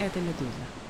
Это «Медуза».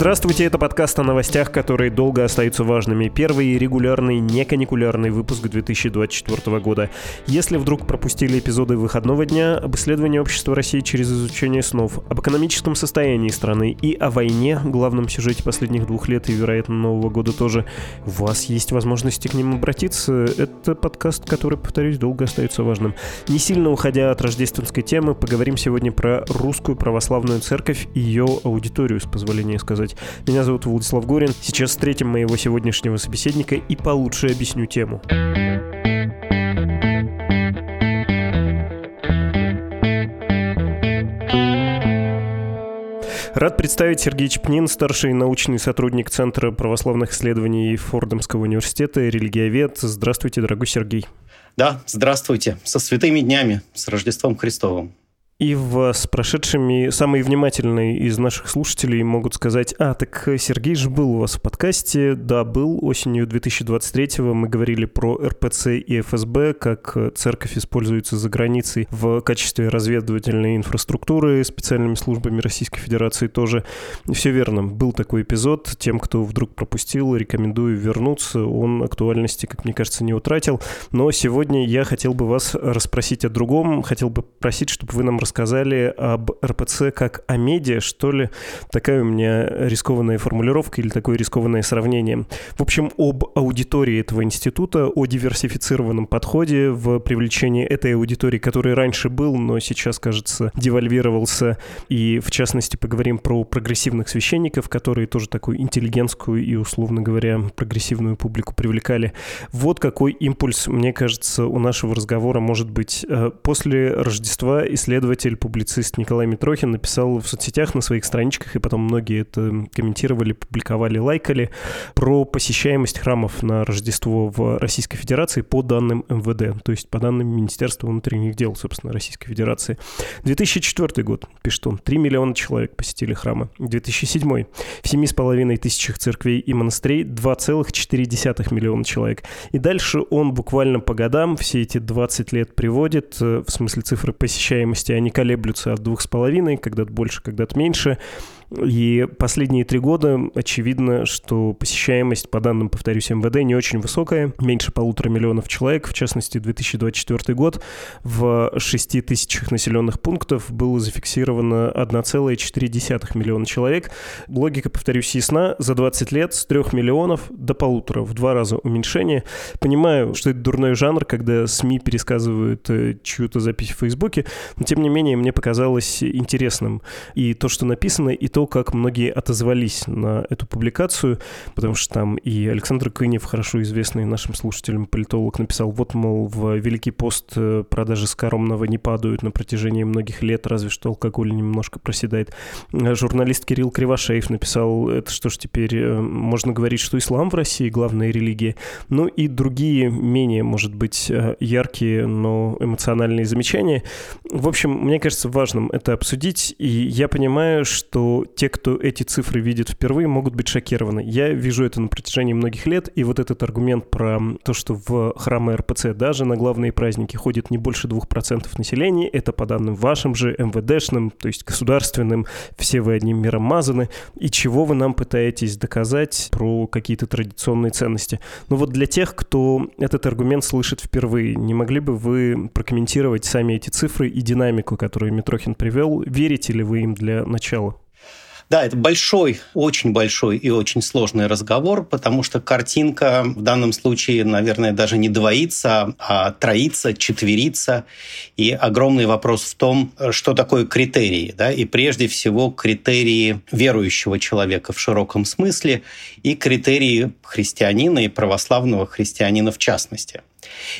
Здравствуйте, это подкаст о новостях, которые долго остаются важными. Первый регулярный, не каникулярный выпуск 2024 года. Если вдруг пропустили эпизоды выходного дня, об исследовании общества России через изучение снов, об экономическом состоянии страны и о войне, главном сюжете последних двух лет и, вероятно, Нового года тоже, у вас есть возможности к ним обратиться. Это подкаст, который, повторюсь, долго остается важным. Не сильно уходя от рождественской темы, поговорим сегодня про русскую православную церковь и ее аудиторию, с позволения сказать сказать. Меня зовут Владислав Горин. Сейчас встретим моего сегодняшнего собеседника и получше объясню тему. Рад представить Сергей Чепнин, старший научный сотрудник Центра православных исследований Фордомского университета, религиовед. Здравствуйте, дорогой Сергей. Да, здравствуйте. Со святыми днями, с Рождеством Христовым. И в, с прошедшими самые внимательные из наших слушателей могут сказать, а, так Сергей же был у вас в подкасте. Да, был осенью 2023-го. Мы говорили про РПЦ и ФСБ, как церковь используется за границей в качестве разведывательной инфраструктуры специальными службами Российской Федерации тоже. Все верно, был такой эпизод. Тем, кто вдруг пропустил, рекомендую вернуться. Он актуальности, как мне кажется, не утратил. Но сегодня я хотел бы вас расспросить о другом. Хотел бы просить, чтобы вы нам рассказали рассказали об РПЦ как о медиа, что ли. Такая у меня рискованная формулировка или такое рискованное сравнение. В общем, об аудитории этого института, о диверсифицированном подходе в привлечении этой аудитории, который раньше был, но сейчас, кажется, девальвировался. И, в частности, поговорим про прогрессивных священников, которые тоже такую интеллигентскую и, условно говоря, прогрессивную публику привлекали. Вот какой импульс, мне кажется, у нашего разговора может быть. Э, после Рождества исследовать исследователь, публицист Николай Митрохин написал в соцсетях на своих страничках, и потом многие это комментировали, публиковали, лайкали, про посещаемость храмов на Рождество в Российской Федерации по данным МВД, то есть по данным Министерства внутренних дел, собственно, Российской Федерации. 2004 год, пишет он, 3 миллиона человек посетили храмы. 2007 в 7,5 тысячах церквей и монастырей 2,4 миллиона человек. И дальше он буквально по годам все эти 20 лет приводит, э, в смысле цифры посещаемости, они колеблются от двух с половиной, когда-то больше, когда-то меньше. И последние три года очевидно, что посещаемость, по данным, повторюсь, МВД, не очень высокая, меньше полутора миллионов человек. В частности, 2024 год в 6 тысячах населенных пунктов было зафиксировано 1,4 миллиона человек. Логика, повторюсь, ясна. За 20 лет с 3 миллионов до полутора, в два раза уменьшение. Понимаю, что это дурной жанр, когда СМИ пересказывают э, чью-то запись в Фейсбуке, но тем не менее мне показалось интересным и то, что написано, и то, то, как многие отозвались на эту публикацию, потому что там и Александр Кынев, хорошо известный нашим слушателям политолог, написал, вот, мол, в Великий пост э, продажи скоромного не падают на протяжении многих лет, разве что алкоголь немножко проседает. Э, журналист Кирилл Кривошеев написал, это что ж теперь, э, можно говорить, что ислам в России главная религия. Ну и другие, менее, может быть, яркие, но эмоциональные замечания. В общем, мне кажется важным это обсудить, и я понимаю, что те, кто эти цифры видит впервые, могут быть шокированы. Я вижу это на протяжении многих лет, и вот этот аргумент про то, что в храмы РПЦ даже на главные праздники ходит не больше 2% населения, это по данным вашим же МВДшным, то есть государственным, все вы одним миром мазаны, и чего вы нам пытаетесь доказать про какие-то традиционные ценности. Но вот для тех, кто этот аргумент слышит впервые, не могли бы вы прокомментировать сами эти цифры и динамику, которую Митрохин привел? Верите ли вы им для начала? Да, это большой, очень большой и очень сложный разговор, потому что картинка в данном случае, наверное, даже не двоится, а троится, четверится. И огромный вопрос в том, что такое критерии. Да? И прежде всего критерии верующего человека в широком смысле и критерии христианина и православного христианина в частности.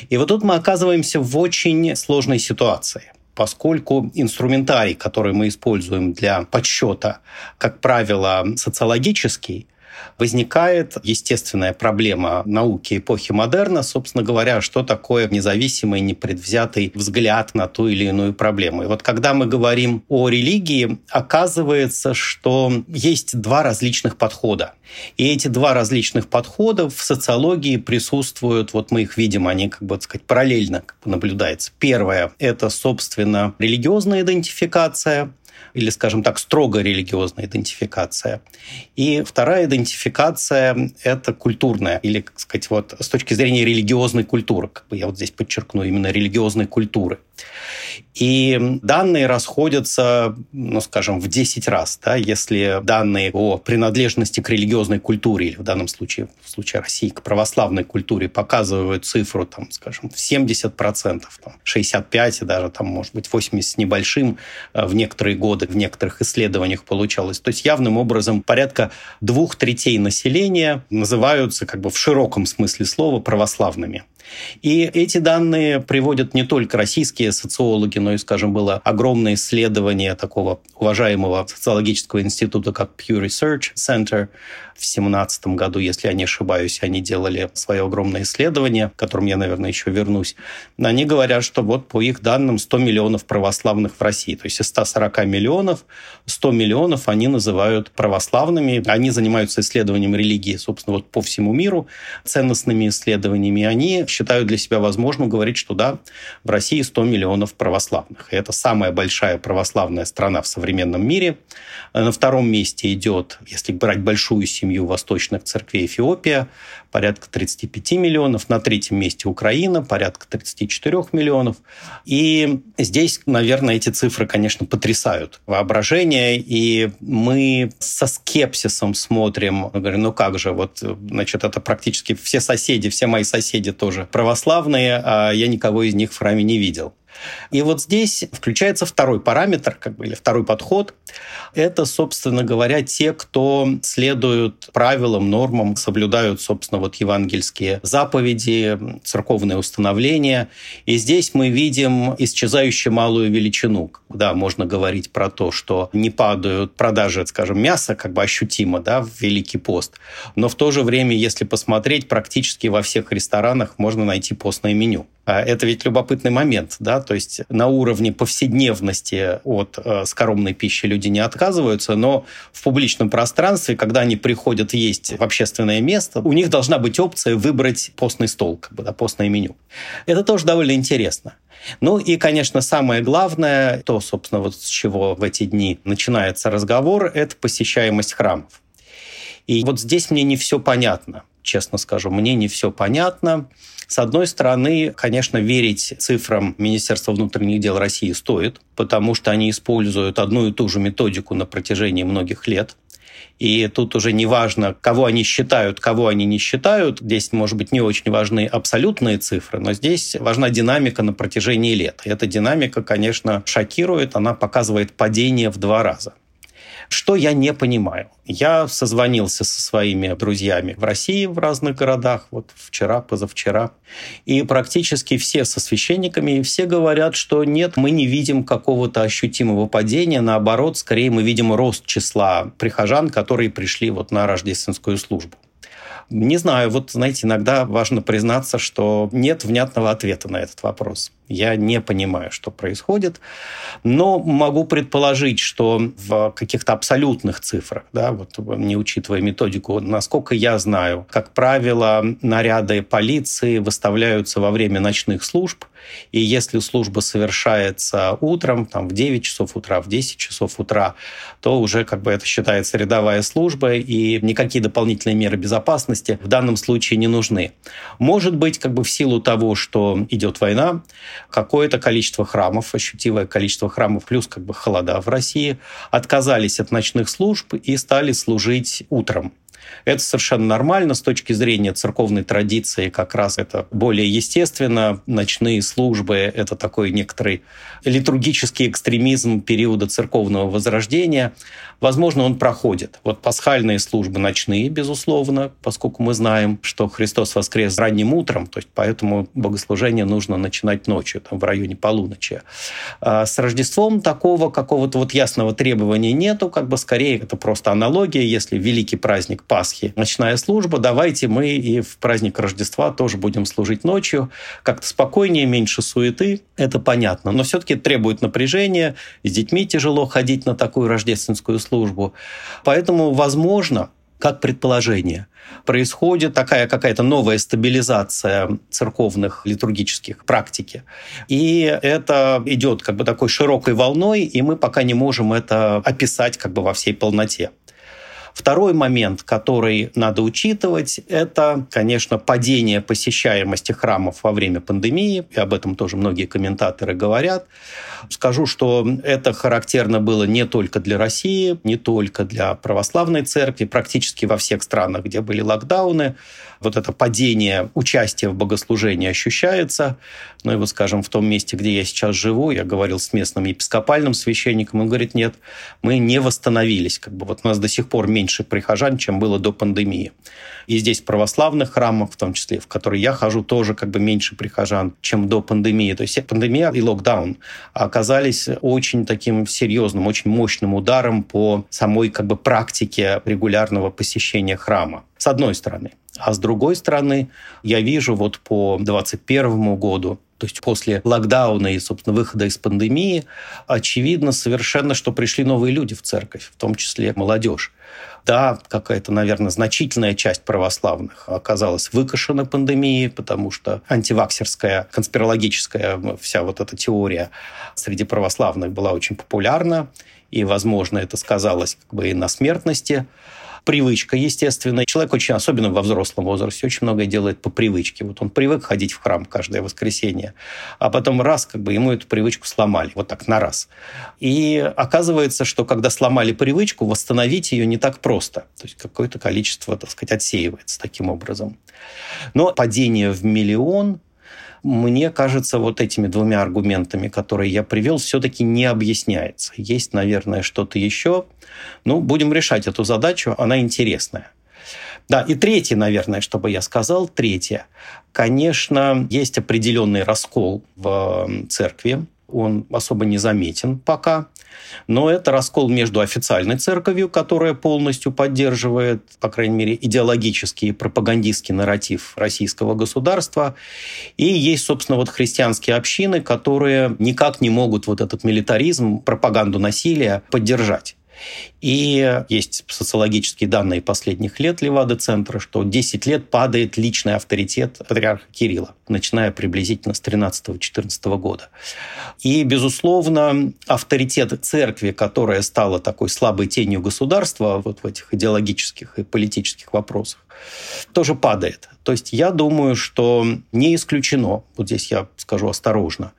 И вот тут мы оказываемся в очень сложной ситуации – поскольку инструментарий, который мы используем для подсчета, как правило, социологический, возникает естественная проблема науки эпохи модерна, собственно говоря, что такое независимый, непредвзятый взгляд на ту или иную проблему. И вот когда мы говорим о религии, оказывается, что есть два различных подхода. И эти два различных подхода в социологии присутствуют, вот мы их видим, они, как бы сказать, параллельно как наблюдаются. Первое – это, собственно, религиозная идентификация, или, скажем так, строго религиозная идентификация. И вторая идентификация – это культурная, или, так сказать, вот с точки зрения религиозной культуры. Как бы я вот здесь подчеркну именно религиозной культуры. И данные расходятся, ну, скажем, в 10 раз. Да, если данные о принадлежности к религиозной культуре, или в данном случае, в случае России, к православной культуре, показывают цифру, там, скажем, в 70%, там, 65% даже, там, может быть, 80% с небольшим э, в некоторые годы, в некоторых исследованиях получалось. То есть явным образом порядка двух третей населения называются как бы в широком смысле слова православными. И эти данные приводят не только российские социологи, но и, скажем, было огромное исследование такого уважаемого социологического института, как Pew Research Center, в 2017 году, если я не ошибаюсь, они делали свое огромное исследование, к которому я, наверное, еще вернусь. Они говорят, что вот по их данным 100 миллионов православных в России. То есть из 140 миллионов 100 миллионов они называют православными. Они занимаются исследованием религии, собственно, вот по всему миру, ценностными исследованиями. Они для себя возможным говорить, что да, в России 100 миллионов православных. И это самая большая православная страна в современном мире. На втором месте идет, если брать большую семью восточных церквей Эфиопия, порядка 35 миллионов. На третьем месте Украина, порядка 34 миллионов. И здесь, наверное, эти цифры, конечно, потрясают воображение. И мы со скепсисом смотрим, говорим, ну как же, вот, значит, это практически все соседи, все мои соседи тоже православные, а я никого из них в храме не видел. И вот здесь включается второй параметр, как бы, или второй подход. Это, собственно говоря, те, кто следуют правилам, нормам, соблюдают, собственно, вот евангельские заповеди, церковные установления. И здесь мы видим исчезающую малую величину. Да, можно говорить про то, что не падают продажи, скажем, мяса как бы ощутимо да, в Великий пост. Но в то же время, если посмотреть, практически во всех ресторанах можно найти постное меню. А это ведь любопытный момент, да, то есть на уровне повседневности от э, скоромной пищи люди не отказываются, но в публичном пространстве, когда они приходят есть в общественное место, у них должна быть опция выбрать постный стол, как бы, да, постное меню. Это тоже довольно интересно. Ну и, конечно, самое главное, то, собственно, вот с чего в эти дни начинается разговор, это посещаемость храмов. И вот здесь мне не все понятно, честно скажу, мне не все понятно. С одной стороны, конечно, верить цифрам Министерства внутренних дел России стоит, потому что они используют одну и ту же методику на протяжении многих лет. И тут уже не важно, кого они считают, кого они не считают. Здесь, может быть, не очень важны абсолютные цифры, но здесь важна динамика на протяжении лет. И эта динамика, конечно, шокирует, она показывает падение в два раза. Что я не понимаю? Я созвонился со своими друзьями в России в разных городах, вот вчера, позавчера, и практически все со священниками, все говорят, что нет, мы не видим какого-то ощутимого падения, наоборот, скорее мы видим рост числа прихожан, которые пришли вот на рождественскую службу. Не знаю, вот, знаете, иногда важно признаться, что нет внятного ответа на этот вопрос. Я не понимаю, что происходит, но могу предположить, что в каких-то абсолютных цифрах, да, вот не учитывая методику, насколько я знаю, как правило, наряды полиции выставляются во время ночных служб, и если служба совершается утром, там, в 9 часов утра, в 10 часов утра, то уже как бы это считается рядовая служба, и никакие дополнительные меры безопасности в данном случае не нужны. Может быть, как бы в силу того, что идет война, какое-то количество храмов, ощутимое количество храмов, плюс как бы холода в России, отказались от ночных служб и стали служить утром. Это совершенно нормально с точки зрения церковной традиции, как раз это более естественно. Ночные службы — это такой некоторый литургический экстремизм периода церковного возрождения. Возможно, он проходит. Вот пасхальные службы ночные, безусловно, поскольку мы знаем, что Христос воскрес ранним утром, то есть поэтому богослужение нужно начинать ночью, там, в районе полуночи. А с Рождеством такого какого-то вот ясного требования нету, как бы скорее это просто аналогия. Если великий праздник Пасхи ночная служба, давайте мы и в праздник Рождества тоже будем служить ночью. Как-то спокойнее, меньше суеты, это понятно. Но все-таки требует напряжения, с детьми тяжело ходить на такую рождественскую службу. Поэтому, возможно, как предположение. Происходит такая какая-то новая стабилизация церковных литургических практики. И это идет как бы такой широкой волной, и мы пока не можем это описать как бы во всей полноте. Второй момент, который надо учитывать, это, конечно, падение посещаемости храмов во время пандемии, и об этом тоже многие комментаторы говорят. Скажу, что это характерно было не только для России, не только для православной церкви, практически во всех странах, где были локдауны вот это падение участия в богослужении ощущается. Ну и вот, скажем, в том месте, где я сейчас живу, я говорил с местным епископальным священником, он говорит, нет, мы не восстановились. Как бы вот у нас до сих пор меньше прихожан, чем было до пандемии. И здесь в православных храмах, в том числе, в которые я хожу, тоже как бы меньше прихожан, чем до пандемии. То есть пандемия и локдаун оказались очень таким серьезным, очень мощным ударом по самой как бы практике регулярного посещения храма. С одной стороны. А с другой стороны, я вижу вот по 2021 году, то есть после локдауна и, собственно, выхода из пандемии, очевидно совершенно, что пришли новые люди в церковь, в том числе молодежь. Да, какая-то, наверное, значительная часть православных оказалась выкашена пандемией, потому что антиваксерская, конспирологическая вся вот эта теория среди православных была очень популярна, и, возможно, это сказалось как бы и на смертности привычка, естественно. Человек очень, особенно во взрослом возрасте, очень многое делает по привычке. Вот он привык ходить в храм каждое воскресенье, а потом раз, как бы ему эту привычку сломали, вот так на раз. И оказывается, что когда сломали привычку, восстановить ее не так просто. То есть какое-то количество, так сказать, отсеивается таким образом. Но падение в миллион мне кажется, вот этими двумя аргументами, которые я привел, все-таки не объясняется. Есть, наверное, что-то еще. Ну, будем решать эту задачу, она интересная. Да, и третье, наверное, чтобы я сказал, третье. Конечно, есть определенный раскол в церкви, он особо не заметен пока. Но это раскол между официальной церковью, которая полностью поддерживает, по крайней мере, идеологический и пропагандистский нарратив российского государства, и есть, собственно, вот христианские общины, которые никак не могут вот этот милитаризм, пропаганду насилия поддержать. И есть социологические данные последних лет Левада-центра, что 10 лет падает личный авторитет патриарха Кирилла, начиная приблизительно с 13-14 года. И, безусловно, авторитет церкви, которая стала такой слабой тенью государства вот в этих идеологических и политических вопросах, тоже падает. То есть я думаю, что не исключено, вот здесь я скажу осторожно,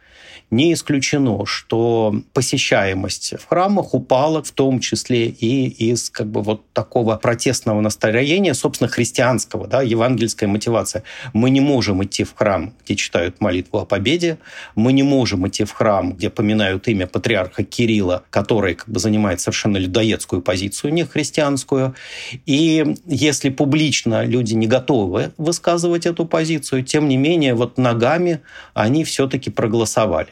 не исключено, что посещаемость в храмах упала в том числе и из как бы вот такого протестного настроения, собственно, христианского, да, евангельская мотивация. Мы не можем идти в храм, где читают молитву о победе, мы не можем идти в храм, где поминают имя патриарха Кирилла, который как бы занимает совершенно людоедскую позицию, не христианскую. И если публично люди не готовы высказывать эту позицию, тем не менее вот ногами они все-таки проголосовали.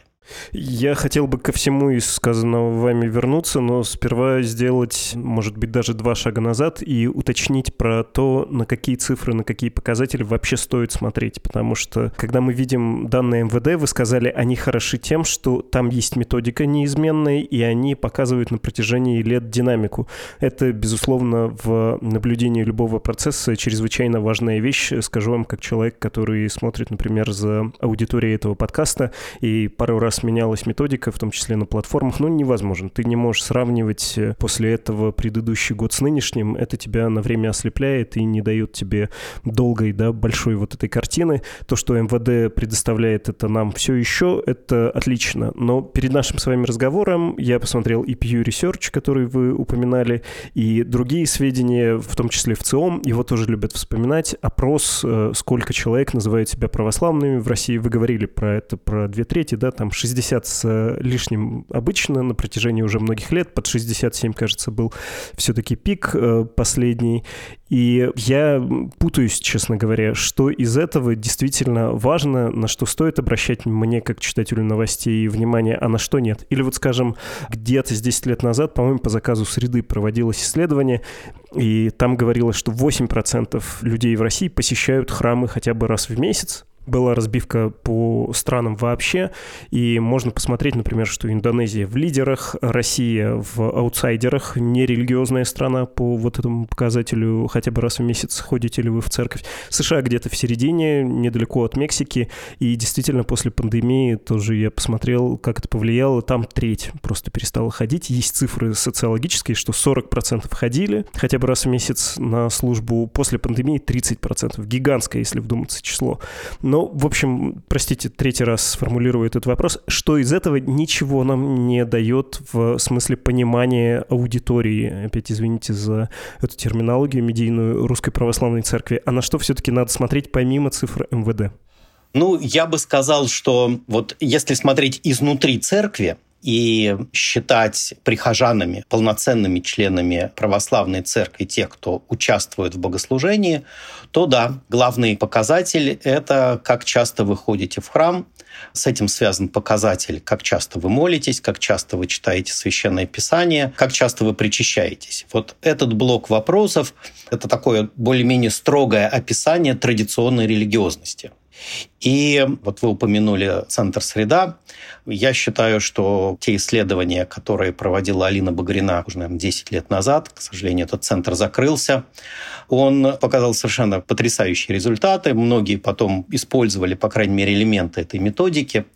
Я хотел бы ко всему из сказанного вами вернуться, но сперва сделать, может быть, даже два шага назад и уточнить про то, на какие цифры, на какие показатели вообще стоит смотреть. Потому что, когда мы видим данные МВД, вы сказали, они хороши тем, что там есть методика неизменная, и они показывают на протяжении лет динамику. Это, безусловно, в наблюдении любого процесса чрезвычайно важная вещь. Скажу вам, как человек, который смотрит, например, за аудиторией этого подкаста, и пару раз менялась методика, в том числе на платформах, ну, невозможно. Ты не можешь сравнивать э, после этого предыдущий год с нынешним. Это тебя на время ослепляет и не дает тебе долгой, да, большой вот этой картины. То, что МВД предоставляет это нам все еще, это отлично. Но перед нашим с вами разговором я посмотрел и Pew Research, который вы упоминали, и другие сведения, в том числе в ЦИОМ, его тоже любят вспоминать. Опрос, э, сколько человек называют себя православными в России. Вы говорили про это, про две трети, да, там 60 60 с лишним обычно на протяжении уже многих лет, под 67, кажется, был все-таки пик э, последний. И я путаюсь, честно говоря, что из этого действительно важно, на что стоит обращать мне, как читателю новостей, внимание, а на что нет. Или вот, скажем, где-то с 10 лет назад, по-моему, по заказу среды проводилось исследование, и там говорилось, что 8% людей в России посещают храмы хотя бы раз в месяц, была разбивка по странам вообще, и можно посмотреть, например, что Индонезия в лидерах, Россия в аутсайдерах, нерелигиозная страна по вот этому показателю, хотя бы раз в месяц ходите ли вы в церковь. США где-то в середине, недалеко от Мексики, и действительно после пандемии тоже я посмотрел, как это повлияло, там треть просто перестала ходить. Есть цифры социологические, что 40% ходили хотя бы раз в месяц на службу, после пандемии 30%. Гигантское, если вдуматься, число. Но, в общем, простите, третий раз сформулирую этот вопрос. Что из этого ничего нам не дает в смысле понимания аудитории? Опять извините за эту терминологию медийную Русской Православной Церкви. А на что все-таки надо смотреть помимо цифр МВД? Ну, я бы сказал, что вот если смотреть изнутри церкви, и считать прихожанами, полноценными членами православной церкви тех, кто участвует в богослужении, то да, главный показатель – это как часто вы ходите в храм. С этим связан показатель, как часто вы молитесь, как часто вы читаете Священное Писание, как часто вы причащаетесь. Вот этот блок вопросов – это такое более-менее строгое описание традиционной религиозности. И вот вы упомянули Центр «Среда». Я считаю, что те исследования, которые проводила Алина Багрина уже, наверное, 10 лет назад, к сожалению, этот центр закрылся, он показал совершенно потрясающие результаты. Многие потом использовали, по крайней мере, элементы этой методики.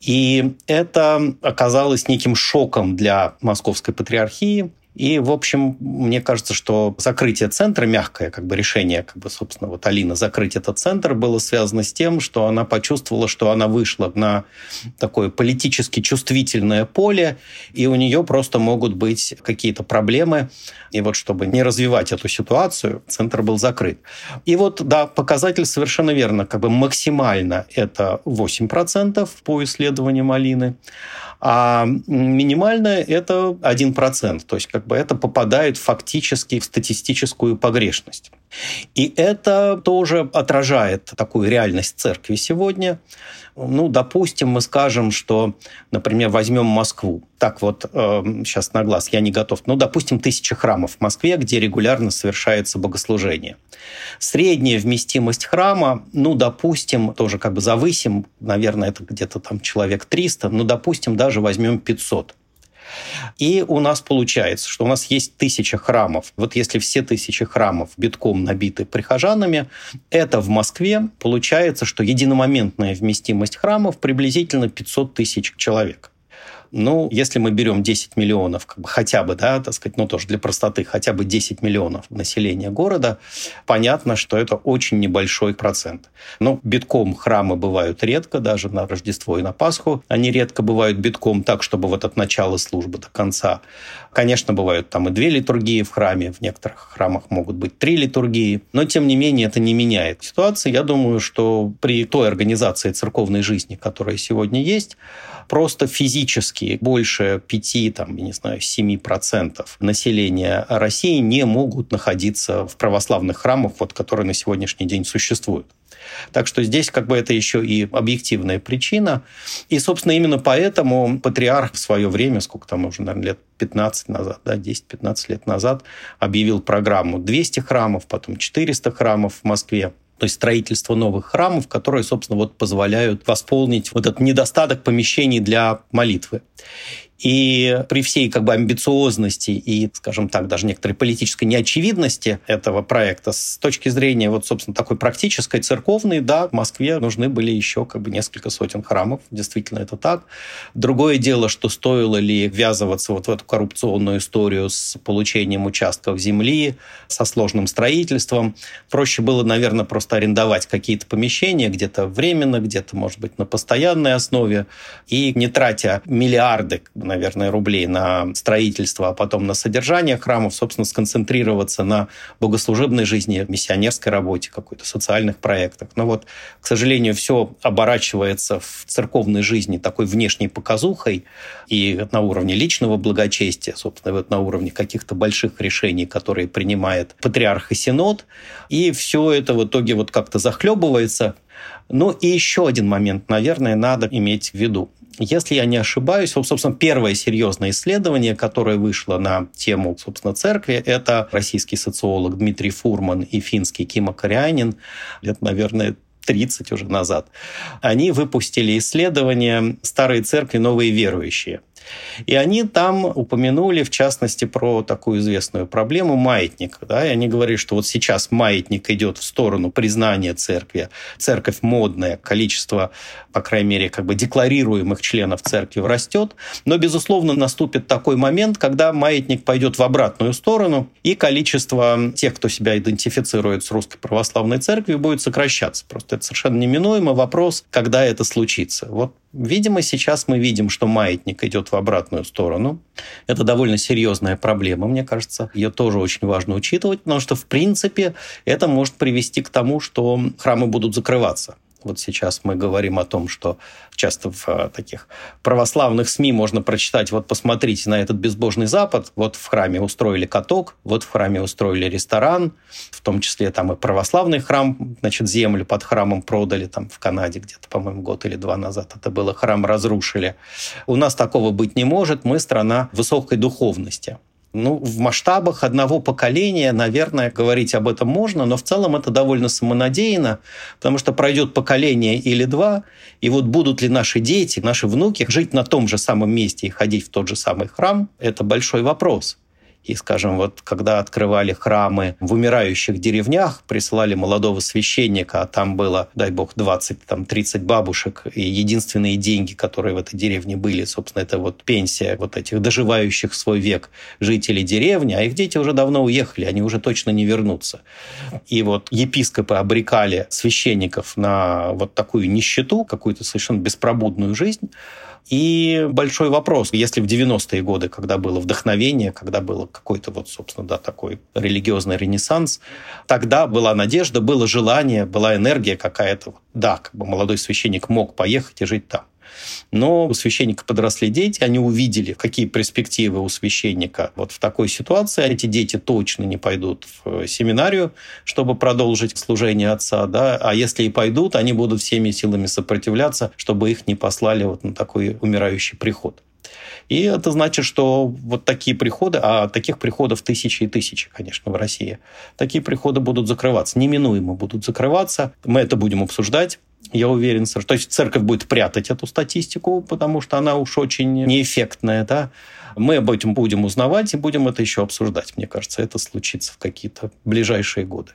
И это оказалось неким шоком для Московской патриархии, и, в общем, мне кажется, что закрытие центра, мягкое как бы решение, как бы, собственно, вот Алина закрыть этот центр было связано с тем, что она почувствовала, что она вышла на такое политически чувствительное поле, и у нее просто могут быть какие-то проблемы. И вот чтобы не развивать эту ситуацию, центр был закрыт. И вот, да, показатель совершенно верно, как бы максимально это 8% по исследованиям Алины а минимальное – это 1%. То есть как бы это попадает фактически в статистическую погрешность. И это тоже отражает такую реальность церкви сегодня. Ну, допустим, мы скажем, что, например, возьмем Москву. Так вот, э, сейчас на глаз я не готов. Ну, допустим, тысяча храмов в Москве, где регулярно совершается богослужение. Средняя вместимость храма, ну, допустим, тоже как бы завысим, наверное, это где-то там человек 300, ну, допустим, даже возьмем 500. И у нас получается, что у нас есть тысяча храмов. Вот если все тысячи храмов битком набиты прихожанами, это в Москве получается, что единомоментная вместимость храмов приблизительно 500 тысяч человек. Ну, если мы берем 10 миллионов, как бы хотя бы, да, так сказать, ну тоже для простоты, хотя бы 10 миллионов населения города, понятно, что это очень небольшой процент. Но битком храмы бывают редко, даже на Рождество и на Пасху. Они редко бывают битком так, чтобы вот от начала службы до конца. Конечно, бывают там и две литургии в храме, в некоторых храмах могут быть три литургии, но тем не менее это не меняет ситуации. Я думаю, что при той организации церковной жизни, которая сегодня есть, просто физически больше 5, там, я не знаю, 7% населения России не могут находиться в православных храмах, вот, которые на сегодняшний день существуют. Так что здесь как бы это еще и объективная причина. И, собственно, именно поэтому патриарх в свое время, сколько там уже, наверное, лет 15 назад, да, 10-15 лет назад, объявил программу 200 храмов, потом 400 храмов в Москве то есть строительство новых храмов, которые, собственно, вот позволяют восполнить вот этот недостаток помещений для молитвы. И при всей как бы амбициозности и, скажем так, даже некоторой политической неочевидности этого проекта, с точки зрения вот, собственно, такой практической, церковной, да, в Москве нужны были еще как бы несколько сотен храмов. Действительно, это так. Другое дело, что стоило ли ввязываться вот в эту коррупционную историю с получением участков земли, со сложным строительством. Проще было, наверное, просто арендовать какие-то помещения где-то временно, где-то, может быть, на постоянной основе, и не тратя миллиарды наверное, рублей на строительство, а потом на содержание храмов, собственно, сконцентрироваться на богослужебной жизни, миссионерской работе, какой-то социальных проектах. Но вот, к сожалению, все оборачивается в церковной жизни такой внешней показухой и на уровне личного благочестия, собственно, вот на уровне каких-то больших решений, которые принимает патриарх и синод. И все это в итоге вот как-то захлебывается. Ну и еще один момент, наверное, надо иметь в виду. Если я не ошибаюсь, вот, собственно, первое серьезное исследование, которое вышло на тему, собственно, церкви, это российский социолог Дмитрий Фурман и финский Кима Корианин, лет, наверное, 30 уже назад. Они выпустили исследование «Старые церкви, новые верующие». И они там упомянули, в частности, про такую известную проблему маятника. Да? И они говорили, что вот сейчас маятник идет в сторону признания церкви. Церковь модная, количество, по крайней мере, как бы декларируемых членов церкви растет. Но, безусловно, наступит такой момент, когда маятник пойдет в обратную сторону, и количество тех, кто себя идентифицирует с русской православной церковью, будет сокращаться. Просто это совершенно неминуемо вопрос, когда это случится. Вот Видимо, сейчас мы видим, что маятник идет в обратную сторону. Это довольно серьезная проблема, мне кажется. Ее тоже очень важно учитывать, потому что, в принципе, это может привести к тому, что храмы будут закрываться. Вот сейчас мы говорим о том, что часто в э, таких православных СМИ можно прочитать, вот посмотрите на этот безбожный Запад, вот в храме устроили каток, вот в храме устроили ресторан, в том числе там и православный храм, значит, землю под храмом продали, там в Канаде где-то, по-моему, год или два назад это было, храм разрушили. У нас такого быть не может, мы страна высокой духовности. Ну, в масштабах одного поколения, наверное, говорить об этом можно, но в целом это довольно самонадеянно, потому что пройдет поколение или два, и вот будут ли наши дети, наши внуки жить на том же самом месте и ходить в тот же самый храм, это большой вопрос. И, скажем, вот когда открывали храмы в умирающих деревнях, присылали молодого священника, а там было, дай бог, 20-30 бабушек, и единственные деньги, которые в этой деревне были, собственно, это вот пенсия вот этих доживающих свой век жителей деревни, а их дети уже давно уехали, они уже точно не вернутся. И вот епископы обрекали священников на вот такую нищету, какую-то совершенно беспробудную жизнь, и большой вопрос, если в 90-е годы, когда было вдохновение, когда было какой-то вот, собственно, да, такой религиозный ренессанс, тогда была надежда, было желание, была энергия какая-то. Да, как бы молодой священник мог поехать и жить там. Но у священника подросли дети, они увидели, какие перспективы у священника вот в такой ситуации. Эти дети точно не пойдут в семинарию, чтобы продолжить служение отца, да, а если и пойдут, они будут всеми силами сопротивляться, чтобы их не послали вот на такой умирающий приход. И это значит, что вот такие приходы, а таких приходов тысячи и тысячи, конечно, в России, такие приходы будут закрываться, неминуемо будут закрываться. Мы это будем обсуждать я уверен, то есть церковь будет прятать эту статистику, потому что она уж очень неэффектная, да. Мы об этом будем узнавать и будем это еще обсуждать. Мне кажется, это случится в какие-то ближайшие годы.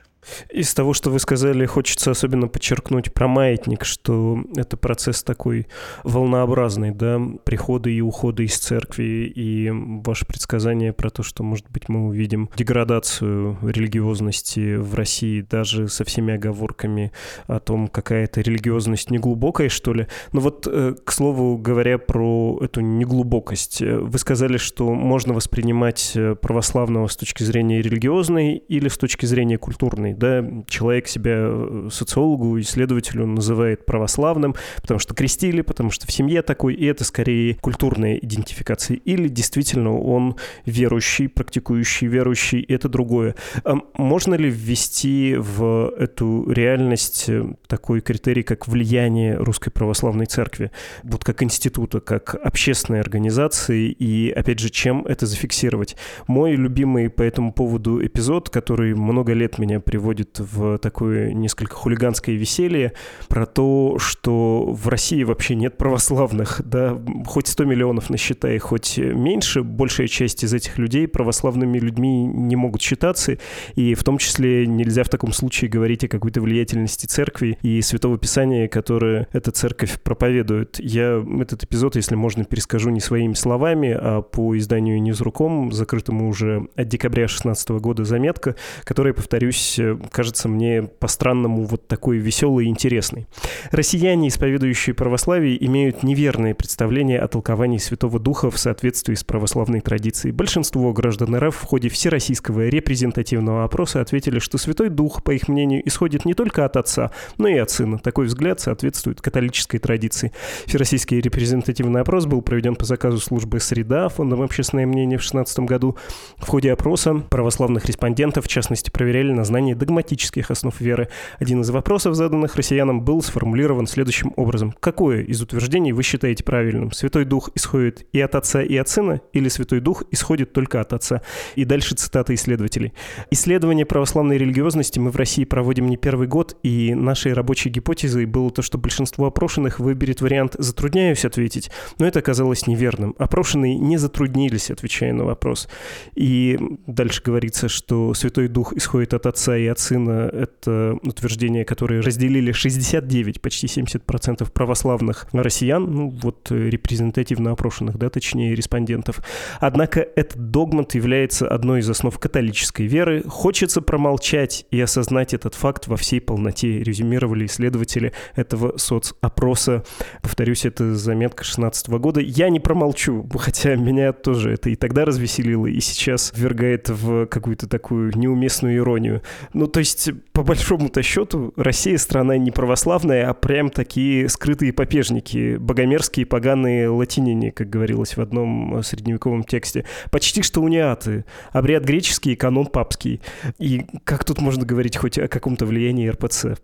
Из того, что вы сказали, хочется особенно подчеркнуть про маятник, что это процесс такой волнообразный, да, приходы и уходы из церкви, и ваше предсказание про то, что, может быть, мы увидим деградацию религиозности в России, даже со всеми оговорками о том, какая это религиозность неглубокая, что ли. Но вот, э, к слову говоря про эту неглубокость, э, вы сказали, что можно воспринимать э, православного с точки зрения религиозной или с точки зрения культурной да, человек себя э, социологу, исследователю называет православным, потому что крестили, потому что в семье такой, и это скорее культурная идентификация. Или действительно он верующий, практикующий верующий, это другое. А можно ли ввести в эту реальность э, такой критерий, как влияние Русской Православной Церкви, вот как института, как общественной организации, и, опять же, чем это зафиксировать? Мой любимый по этому поводу эпизод, который много лет меня приводит приводит в такое несколько хулиганское веселье про то, что в России вообще нет православных, да, хоть 100 миллионов насчитай, хоть меньше, большая часть из этих людей православными людьми не могут считаться, и в том числе нельзя в таком случае говорить о какой-то влиятельности церкви и Святого Писания, которое эта церковь проповедует. Я этот эпизод, если можно, перескажу не своими словами, а по изданию Ньюзруком, закрытому уже от декабря 2016 года заметка, которая, повторюсь, кажется мне по-странному вот такой веселый и интересный. Россияне, исповедующие православие, имеют неверное представление о толковании Святого Духа в соответствии с православной традицией. Большинство граждан РФ в ходе всероссийского репрезентативного опроса ответили, что Святой Дух, по их мнению, исходит не только от Отца, но и от Сына. Такой взгляд соответствует католической традиции. Всероссийский репрезентативный опрос был проведен по заказу службы «Среда» Фондом «Общественное мнение» в 2016 году. В ходе опроса православных респондентов, в частности, проверяли на знание догматических основ веры. Один из вопросов, заданных россиянам, был сформулирован следующим образом. Какое из утверждений вы считаете правильным? Святой Дух исходит и от Отца, и от Сына? Или Святой Дух исходит только от Отца? И дальше цитата исследователей. Исследование православной религиозности мы в России проводим не первый год, и нашей рабочей гипотезой было то, что большинство опрошенных выберет вариант «затрудняюсь ответить», но это оказалось неверным. Опрошенные не затруднились, отвечая на вопрос. И дальше говорится, что Святой Дух исходит от Отца и Сына. Это утверждение, которое разделили 69, почти 70% православных россиян, ну вот репрезентативно опрошенных, да, точнее, респондентов. Однако этот догмат является одной из основ католической веры. Хочется промолчать и осознать этот факт во всей полноте, резюмировали исследователи этого соцопроса. Повторюсь, это заметка 16 года. Я не промолчу, хотя меня тоже это и тогда развеселило, и сейчас ввергает в какую-то такую неуместную иронию. Ну, то есть, по большому-то счету, Россия страна не православная, а прям такие скрытые попежники, богомерзкие поганые латиняне, как говорилось в одном средневековом тексте. Почти что униаты. Обряд греческий, канон папский. И как тут можно говорить хоть о каком-то влиянии РПЦ?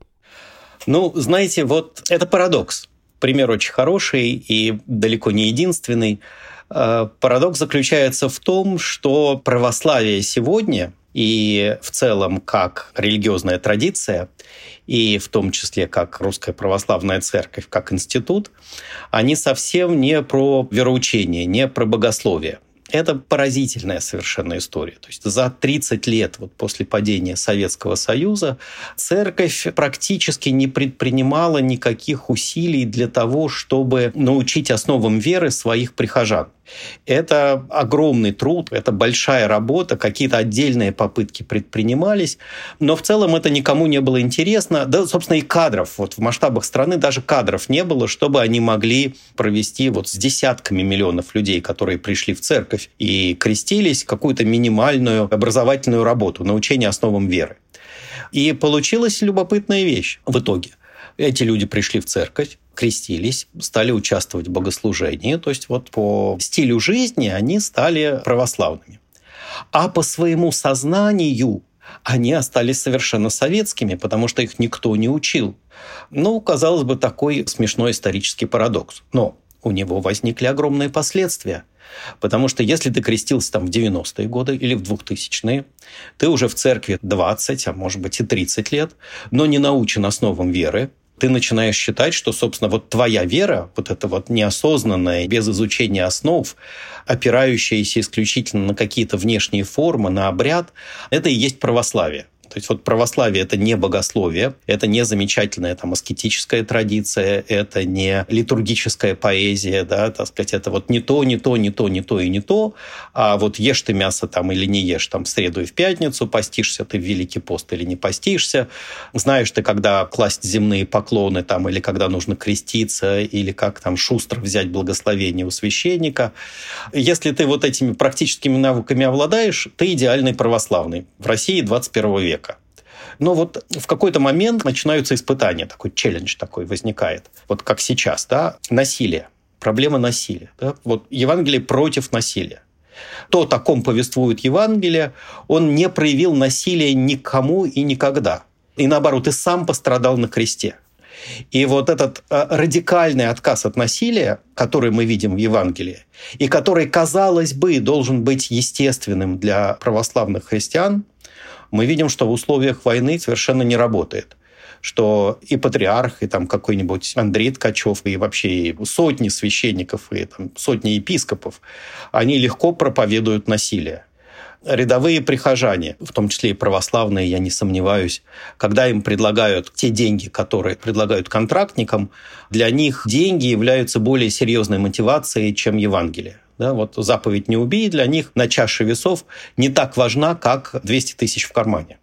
Ну, знаете, вот это парадокс. Пример очень хороший и далеко не единственный. Э, парадокс заключается в том, что православие сегодня и в целом как религиозная традиция, и в том числе как Русская Православная Церковь, как институт, они совсем не про вероучение, не про богословие. Это поразительная совершенно история. То есть за 30 лет вот после падения Советского Союза церковь практически не предпринимала никаких усилий для того, чтобы научить основам веры своих прихожан. Это огромный труд, это большая работа, какие-то отдельные попытки предпринимались, но в целом это никому не было интересно. Да, собственно, и кадров. Вот в масштабах страны даже кадров не было, чтобы они могли провести вот с десятками миллионов людей, которые пришли в церковь и крестились, какую-то минимальную образовательную работу, научение основам веры. И получилась любопытная вещь в итоге. Эти люди пришли в церковь, крестились, стали участвовать в богослужении, то есть вот по стилю жизни они стали православными. А по своему сознанию они остались совершенно советскими, потому что их никто не учил. Ну, казалось бы, такой смешной исторический парадокс. Но у него возникли огромные последствия. Потому что если ты крестился там в 90-е годы или в 2000-е, ты уже в церкви 20, а может быть и 30 лет, но не научен основам веры, ты начинаешь считать, что, собственно, вот твоя вера, вот эта вот неосознанная, без изучения основ, опирающаяся исключительно на какие-то внешние формы, на обряд, это и есть православие. То есть вот православие – это не богословие, это не замечательная там аскетическая традиция, это не литургическая поэзия, да, так сказать, это вот не то, не то, не то, не то и не то, а вот ешь ты мясо там или не ешь там в среду и в пятницу, постишься ты в Великий пост или не постишься, знаешь ты, когда класть земные поклоны там или когда нужно креститься, или как там шустро взять благословение у священника. Если ты вот этими практическими навыками обладаешь, ты идеальный православный в России 21 века. Но вот в какой-то момент начинаются испытания, такой челлендж такой возникает. Вот как сейчас, да, насилие, проблема насилия. Да? Вот Евангелие против насилия. То, о ком повествует Евангелие, он не проявил насилия никому и никогда. И наоборот, и сам пострадал на кресте. И вот этот э, радикальный отказ от насилия, который мы видим в Евангелии, и который, казалось бы, должен быть естественным для православных христиан, мы видим, что в условиях войны совершенно не работает что и патриарх, и там какой-нибудь Андрей Ткачев, и вообще сотни священников, и там, сотни епископов, они легко проповедуют насилие. Рядовые прихожане, в том числе и православные, я не сомневаюсь, когда им предлагают те деньги, которые предлагают контрактникам, для них деньги являются более серьезной мотивацией, чем Евангелие. Да, вот заповедь «не убей» для них на чаше весов не так важна, как 200 тысяч в кармане.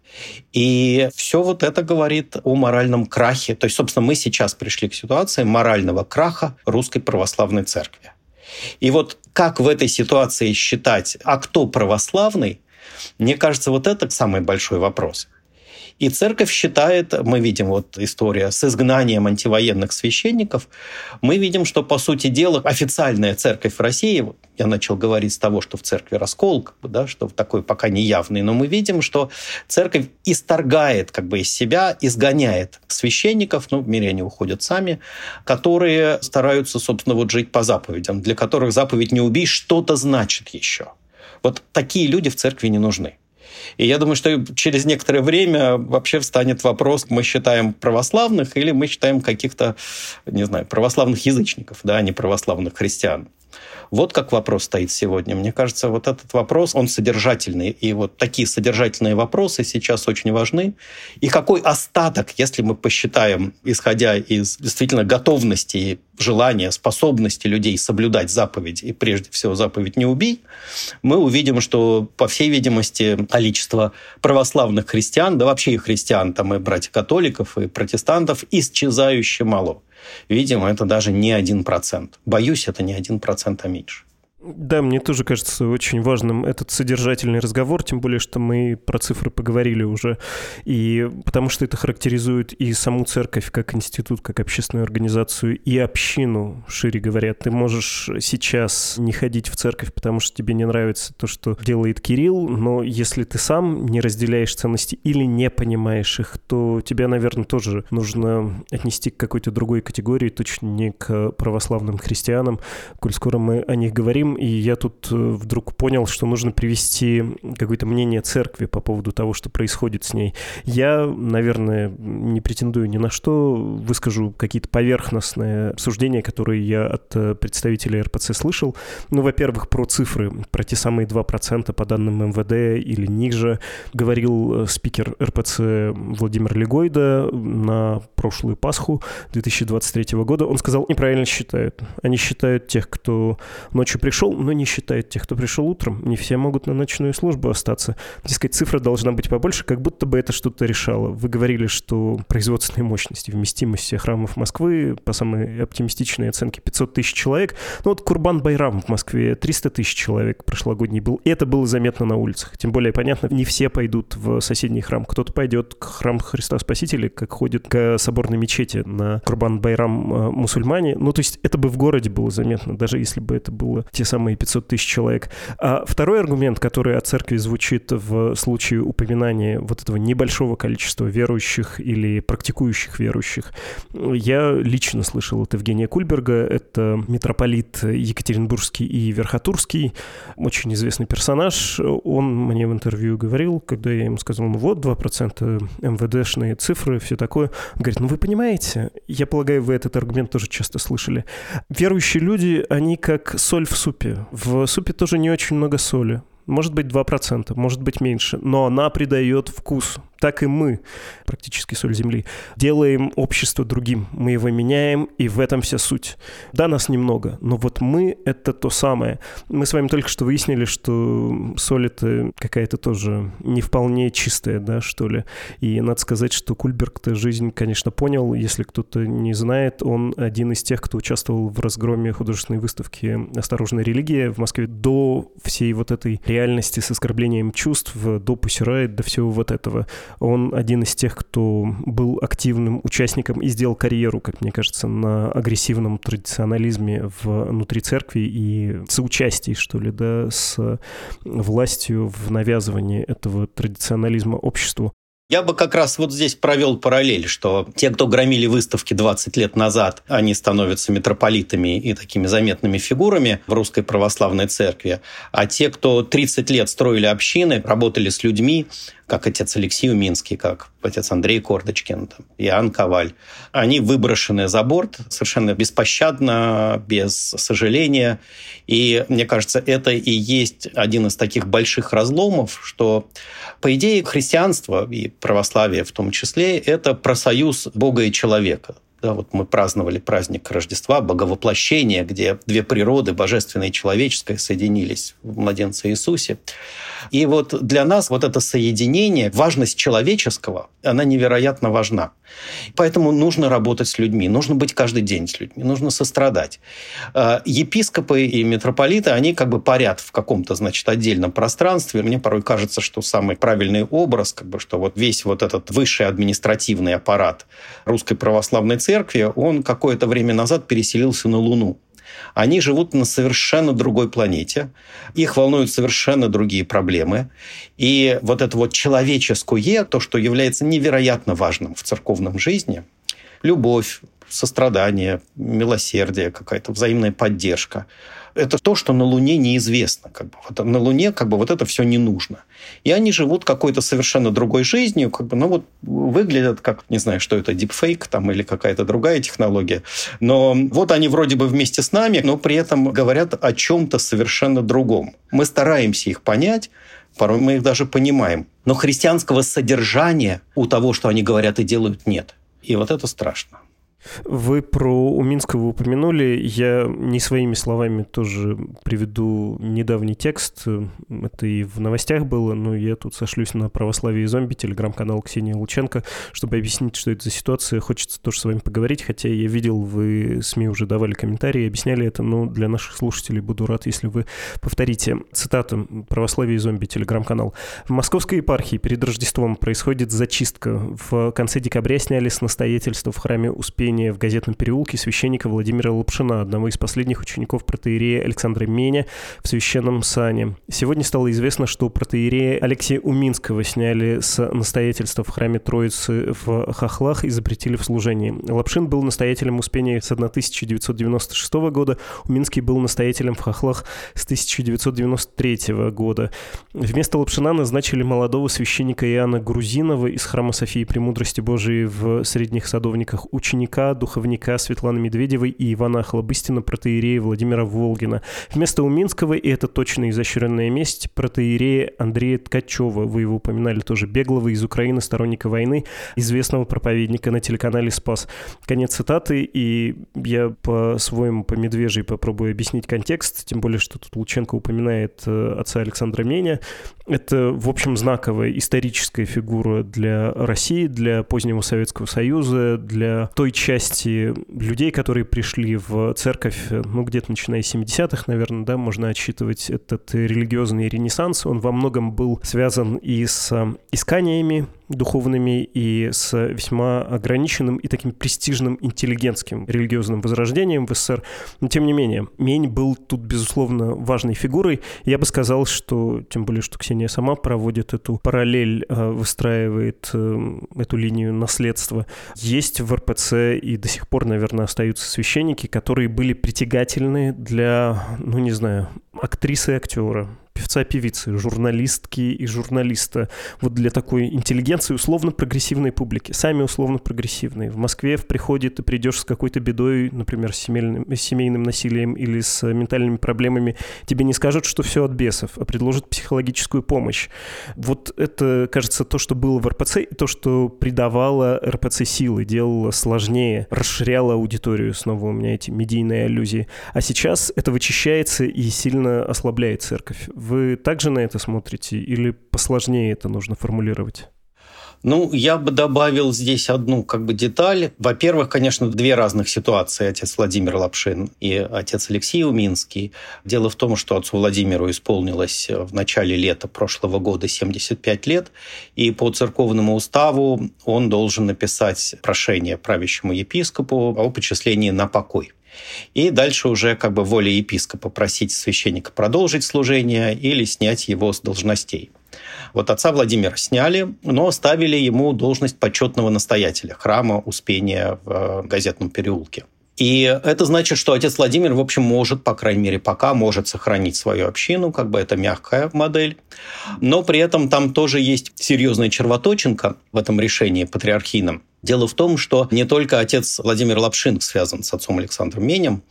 И все вот это говорит о моральном крахе. То есть, собственно, мы сейчас пришли к ситуации морального краха русской православной церкви. И вот как в этой ситуации считать, а кто православный, мне кажется, вот это самый большой вопрос. И церковь считает, мы видим вот история с изгнанием антивоенных священников, мы видим, что, по сути дела, официальная церковь в России, я начал говорить с того, что в церкви раскол, как бы, да, что такой пока не явный, но мы видим, что церковь исторгает как бы из себя, изгоняет священников, ну, в мире они уходят сами, которые стараются, собственно, вот жить по заповедям, для которых заповедь «не убей» что-то значит еще. Вот такие люди в церкви не нужны. И я думаю, что через некоторое время вообще встанет вопрос, мы считаем православных или мы считаем каких-то, не знаю, православных язычников, да, а не православных христиан. Вот как вопрос стоит сегодня. Мне кажется, вот этот вопрос, он содержательный. И вот такие содержательные вопросы сейчас очень важны. И какой остаток, если мы посчитаем, исходя из действительно готовности, желания, способности людей соблюдать заповедь, и прежде всего заповедь «не убий», мы увидим, что, по всей видимости, количество православных христиан, да вообще и христиан, там и братьев католиков, и протестантов, исчезающе мало. Видимо, это даже не один процент. Боюсь, это не один процент, а меньше. Да, мне тоже кажется очень важным этот содержательный разговор, тем более, что мы про цифры поговорили уже, и потому что это характеризует и саму церковь как институт, как общественную организацию, и общину, шире говоря. Ты можешь сейчас не ходить в церковь, потому что тебе не нравится то, что делает Кирилл, но если ты сам не разделяешь ценности или не понимаешь их, то тебя, наверное, тоже нужно отнести к какой-то другой категории, точно не к православным христианам, коль скоро мы о них говорим, и я тут э, вдруг понял, что нужно привести какое-то мнение церкви по поводу того, что происходит с ней. Я, наверное, не претендую ни на что, выскажу какие-то поверхностные суждения, которые я от э, представителей РПЦ слышал. Ну, во-первых, про цифры, про те самые 2% по данным МВД или ниже. Говорил э, спикер РПЦ Владимир Легойда на прошлую Пасху 2023 года. Он сказал, неправильно считают. Они считают тех, кто ночью пришел пришел, но не считает тех, кто пришел утром. Не все могут на ночную службу остаться. Дескать, цифра должна быть побольше, как будто бы это что-то решало. Вы говорили, что производственные мощности, вместимость храмов Москвы по самой оптимистичной оценке 500 тысяч человек. Ну вот Курбан Байрам в Москве 300 тысяч человек прошлогодний был. Это было заметно на улицах. Тем более, понятно, не все пойдут в соседний храм. Кто-то пойдет к храму Христа Спасителя, как ходит к соборной мечети на Курбан Байрам э, мусульмане. Ну, то есть это бы в городе было заметно, даже если бы это было те самые 500 тысяч человек. А второй аргумент, который от церкви звучит в случае упоминания вот этого небольшого количества верующих или практикующих верующих, я лично слышал от Евгения Кульберга, это митрополит Екатеринбургский и Верхотурский, очень известный персонаж. Он мне в интервью говорил, когда я ему сказал, ну вот, 2% МВДшные цифры, все такое. Он говорит, ну вы понимаете, я полагаю, вы этот аргумент тоже часто слышали. Верующие люди, они как соль в супе супе. В супе тоже не очень много соли. Может быть 2%, может быть меньше, но она придает вкус так и мы, практически соль земли, делаем общество другим. Мы его меняем, и в этом вся суть. Да, нас немного, но вот мы — это то самое. Мы с вами только что выяснили, что соль — это какая-то тоже не вполне чистая, да, что ли. И надо сказать, что Кульберг-то жизнь, конечно, понял. Если кто-то не знает, он один из тех, кто участвовал в разгроме художественной выставки «Осторожная религия» в Москве до всей вот этой реальности с оскорблением чувств, до Пусирайт, до всего вот этого. Он один из тех, кто был активным участником и сделал карьеру, как мне кажется, на агрессивном традиционализме внутри церкви и соучастии, что ли, да, с властью в навязывании этого традиционализма обществу. Я бы как раз вот здесь провел параллель, что те, кто громили выставки 20 лет назад, они становятся митрополитами и такими заметными фигурами в русской православной церкви, а те, кто 30 лет строили общины, работали с людьми, как отец Алексей Уминский, как отец Андрей Кордочкин, там, Иоанн Коваль. Они выброшены за борт совершенно беспощадно, без сожаления. И мне кажется, это и есть один из таких больших разломов, что, по идее, христианство и православие в том числе – это про союз Бога и человека. Да, вот мы праздновали праздник Рождества, Боговоплощения, где две природы, божественная и человеческая, соединились в младенце Иисусе. И вот для нас вот это соединение, важность человеческого, она невероятно важна. Поэтому нужно работать с людьми, нужно быть каждый день с людьми, нужно сострадать. А, епископы и митрополиты, они как бы парят в каком-то, значит, отдельном пространстве. Мне порой кажется, что самый правильный образ, как бы, что вот весь вот этот высший административный аппарат Русской Православной Церкви, он какое-то время назад переселился на Луну. Они живут на совершенно другой планете, их волнуют совершенно другие проблемы. И вот это вот человеческое, то, что является невероятно важным в церковном жизни, любовь, сострадание, милосердие, какая-то взаимная поддержка – это то, что на Луне неизвестно. Как бы. Вот на Луне как бы вот это все не нужно. И они живут какой-то совершенно другой жизнью, как бы, ну вот выглядят как, не знаю, что это, дипфейк там или какая-то другая технология. Но вот они вроде бы вместе с нами, но при этом говорят о чем-то совершенно другом. Мы стараемся их понять, порой мы их даже понимаем. Но христианского содержания у того, что они говорят и делают, нет. И вот это страшно. Вы про Уминского упомянули. Я не своими словами тоже приведу недавний текст. Это и в новостях было, но я тут сошлюсь на «Православие и зомби», телеграм-канал Ксении Лученко, чтобы объяснить, что это за ситуация. Хочется тоже с вами поговорить, хотя я видел, вы СМИ уже давали комментарии, объясняли это, но для наших слушателей буду рад, если вы повторите. Цитата «Православие и зомби», телеграм-канал. В Московской епархии перед Рождеством происходит зачистка. В конце декабря сняли с настоятельства в храме Успения в газетном переулке священника Владимира Лапшина, одного из последних учеников протеерея Александра Меня в священном сане. Сегодня стало известно, что протеерея Алексея Уминского сняли с настоятельства в храме Троицы в Хохлах и запретили в служении. Лапшин был настоятелем Успения с 1996 года, Уминский был настоятелем в Хохлах с 1993 года. Вместо Лапшина назначили молодого священника Иоанна Грузинова из храма Софии Премудрости Божией в Средних Садовниках, ученика Петра, духовника Светланы Медведевой и Ивана Хлобыстина, протеерея Владимира Волгина. Вместо Уминского, и это точно изощренная месть, протеерея Андрея Ткачева. Вы его упоминали тоже, беглого из Украины, сторонника войны, известного проповедника на телеканале «Спас». Конец цитаты, и я по-своему, по медвежьей попробую объяснить контекст, тем более, что тут Лученко упоминает э, отца Александра Меня. Это, в общем, знаковая историческая фигура для России, для позднего Советского Союза, для той части людей, которые пришли в церковь, ну, где-то начиная с 70-х, наверное, да, можно отсчитывать этот религиозный ренессанс. Он во многом был связан и с исканиями духовными и с весьма ограниченным и таким престижным интеллигентским религиозным возрождением в СССР. Но тем не менее, Мень был тут, безусловно, важной фигурой. Я бы сказал, что, тем более, что Ксения сама проводит эту параллель, э, выстраивает э, эту линию наследства. Есть в РПЦ и до сих пор, наверное, остаются священники, которые были притягательны для, ну не знаю, актрисы и актера, певца-певицы, журналистки и журналиста. Вот для такой интеллигенции условно-прогрессивной публики. Сами условно-прогрессивные. В Москве в приходе ты придешь с какой-то бедой, например, с семейным, с семейным насилием или с ментальными проблемами, тебе не скажут, что все от бесов, а предложат психологическую помощь. Вот это, кажется, то, что было в РПЦ, и то, что придавало РПЦ силы, делало сложнее, расширяло аудиторию. Снова у меня эти медийные аллюзии. А сейчас это вычищается и сильно ослабляет церковь. Вы также на это смотрите или посложнее это нужно формулировать? Ну, я бы добавил здесь одну как бы деталь. Во-первых, конечно, две разных ситуации. Отец Владимир Лапшин и отец Алексей Уминский. Дело в том, что отцу Владимиру исполнилось в начале лета прошлого года 75 лет, и по церковному уставу он должен написать прошение правящему епископу о почислении на покой. И дальше уже как бы воля епископа просить священника продолжить служение или снять его с должностей. Вот отца Владимира сняли, но оставили ему должность почетного настоятеля храма Успения в э, газетном переулке. И это значит, что отец Владимир, в общем, может, по крайней мере, пока может сохранить свою общину, как бы это мягкая модель. Но при этом там тоже есть серьезная червоточинка в этом решении патриархийном. Дело в том, что не только отец Владимир Лапшин связан с отцом Александром Менем,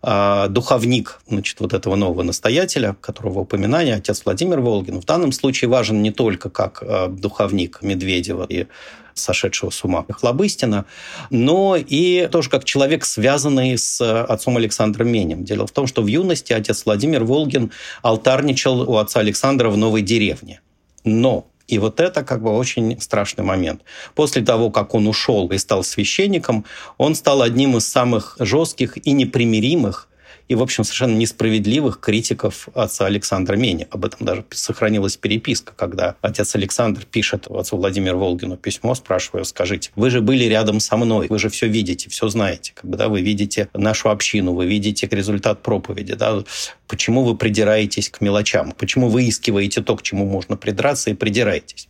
а духовник значит, вот этого нового настоятеля, которого упоминание, отец Владимир Волгин, в данном случае важен не только как а, духовник Медведева и сошедшего с ума Хлобыстина, но и тоже как человек, связанный с отцом Александром Менем. Дело в том, что в юности отец Владимир Волгин алтарничал у отца Александра в новой деревне. Но и вот это как бы очень страшный момент. После того, как он ушел и стал священником, он стал одним из самых жестких и непримиримых и, в общем, совершенно несправедливых критиков отца Александра Мени. Об этом даже сохранилась переписка, когда отец Александр пишет отцу Владимиру Волгину письмо, спрашивая, скажите, вы же были рядом со мной, вы же все видите, все знаете, когда вы видите нашу общину, вы видите результат проповеди, да, почему вы придираетесь к мелочам, почему выискиваете то, к чему можно придраться и придираетесь.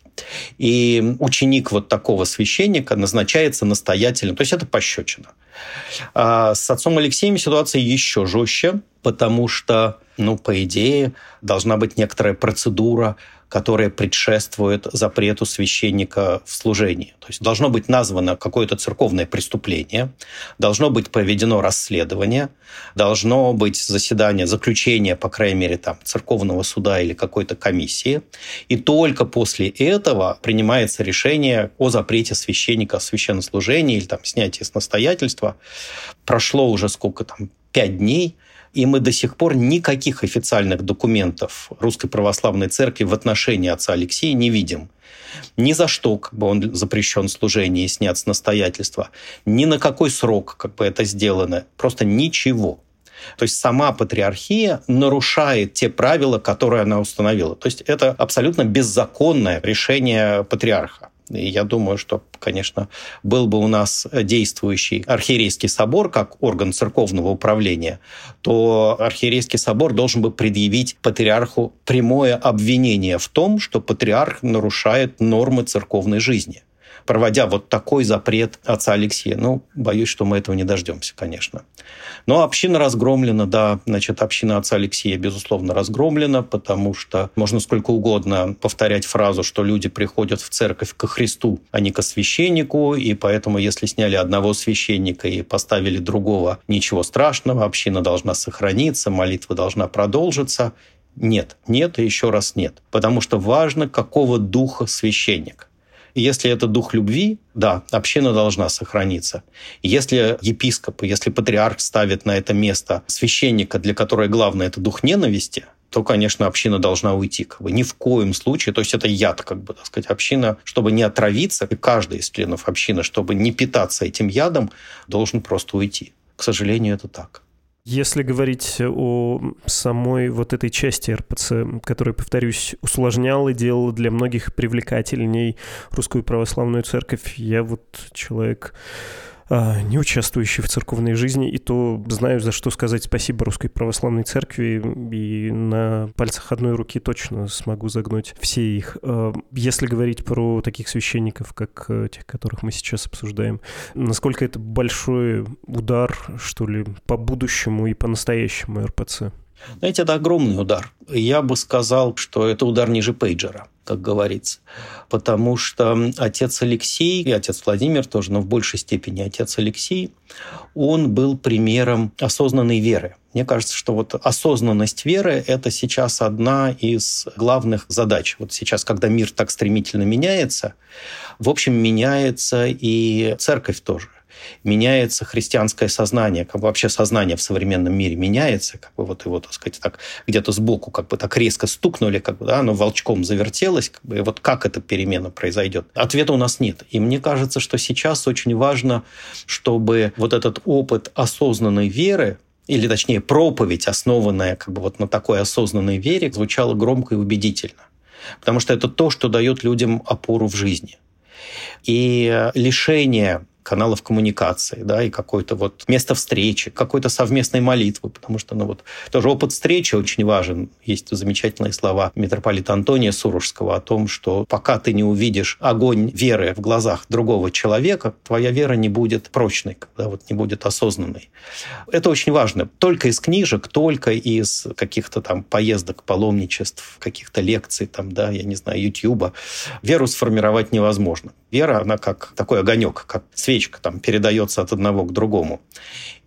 И ученик вот такого священника назначается настоятелем, то есть это пощечина. А с отцом Алексеем ситуация еще жестче, потому что, ну, по идее, должна быть некоторая процедура которое предшествует запрету священника в служении. То есть должно быть названо какое-то церковное преступление, должно быть проведено расследование, должно быть заседание, заключение, по крайней мере, там, церковного суда или какой-то комиссии. И только после этого принимается решение о запрете священника в священнослужении или там, снятии с настоятельства. Прошло уже сколько там, пять дней – и мы до сих пор никаких официальных документов Русской Православной Церкви в отношении отца Алексея не видим. Ни за что как бы он запрещен служение и снят с настоятельства, ни на какой срок как бы это сделано, просто ничего. То есть сама патриархия нарушает те правила, которые она установила. То есть это абсолютно беззаконное решение патриарха. И я думаю, что, конечно, был бы у нас действующий архиерейский собор как орган церковного управления, то архиерейский собор должен бы предъявить патриарху прямое обвинение в том, что патриарх нарушает нормы церковной жизни проводя вот такой запрет отца Алексея. Ну, боюсь, что мы этого не дождемся, конечно. Но община разгромлена, да, значит, община отца Алексея, безусловно, разгромлена, потому что можно сколько угодно повторять фразу, что люди приходят в церковь ко Христу, а не ко священнику, и поэтому, если сняли одного священника и поставили другого, ничего страшного, община должна сохраниться, молитва должна продолжиться. Нет, нет и еще раз нет. Потому что важно, какого духа священник. Если это дух любви, да, община должна сохраниться. Если епископ, если патриарх ставит на это место священника, для которого главное это дух ненависти, то, конечно, община должна уйти. Как бы, ни в коем случае. То есть это яд, как бы, так сказать, община, чтобы не отравиться, и каждый из членов общины, чтобы не питаться этим ядом, должен просто уйти. К сожалению, это так. Если говорить о самой вот этой части РПЦ, которая, повторюсь, усложняла и делала для многих привлекательней русскую православную церковь, я вот человек не участвующий в церковной жизни, и то знаю, за что сказать спасибо Русской Православной Церкви, и на пальцах одной руки точно смогу загнуть все их. А, если говорить про таких священников, как э, тех, которых мы сейчас обсуждаем, насколько это большой удар, что ли, по будущему и по-настоящему РПЦ? Знаете, это огромный удар. Я бы сказал, что это удар ниже пейджера как говорится. Потому что отец Алексей, и отец Владимир тоже, но в большей степени отец Алексей, он был примером осознанной веры. Мне кажется, что вот осознанность веры – это сейчас одна из главных задач. Вот сейчас, когда мир так стремительно меняется, в общем, меняется и церковь тоже меняется христианское сознание, как бы вообще сознание в современном мире меняется, как бы вот его, так сказать, так где-то сбоку как бы так резко стукнули, как бы, да, оно волчком завертелось, как бы, и вот как эта перемена произойдет? Ответа у нас нет. И мне кажется, что сейчас очень важно, чтобы вот этот опыт осознанной веры, или точнее проповедь, основанная как бы вот на такой осознанной вере, звучала громко и убедительно. Потому что это то, что дает людям опору в жизни. И лишение каналов коммуникации, да, и какое-то вот место встречи, какой-то совместной молитвы, потому что, ну вот, тоже опыт встречи очень важен. Есть замечательные слова митрополита Антония Сурожского о том, что пока ты не увидишь огонь веры в глазах другого человека, твоя вера не будет прочной, когда вот не будет осознанной. Это очень важно. Только из книжек, только из каких-то там поездок, паломничеств, каких-то лекций, там, да, я не знаю, Ютьюба, веру сформировать невозможно. Вера, она как такой огонек, как свечка там передается от одного к другому.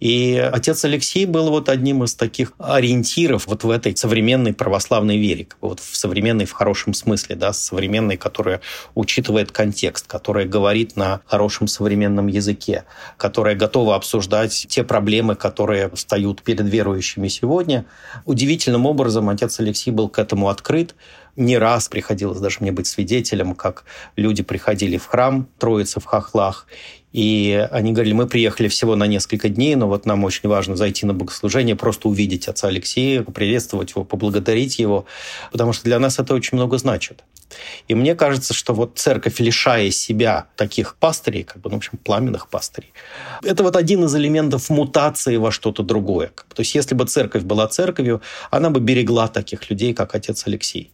И отец Алексей был вот одним из таких ориентиров вот в этой современной православной вере, вот в современной в хорошем смысле, да, современной, которая учитывает контекст, которая говорит на хорошем современном языке, которая готова обсуждать те проблемы, которые встают перед верующими сегодня. Удивительным образом отец Алексей был к этому открыт, не раз приходилось даже мне быть свидетелем, как люди приходили в храм, троица в хохлах, и они говорили, мы приехали всего на несколько дней, но вот нам очень важно зайти на богослужение, просто увидеть отца Алексея, поприветствовать его, поблагодарить его, потому что для нас это очень много значит. И мне кажется, что вот церковь, лишая себя таких пастырей, как бы, ну, в общем, пламенных пастырей, это вот один из элементов мутации во что-то другое. То есть если бы церковь была церковью, она бы берегла таких людей, как отец Алексей.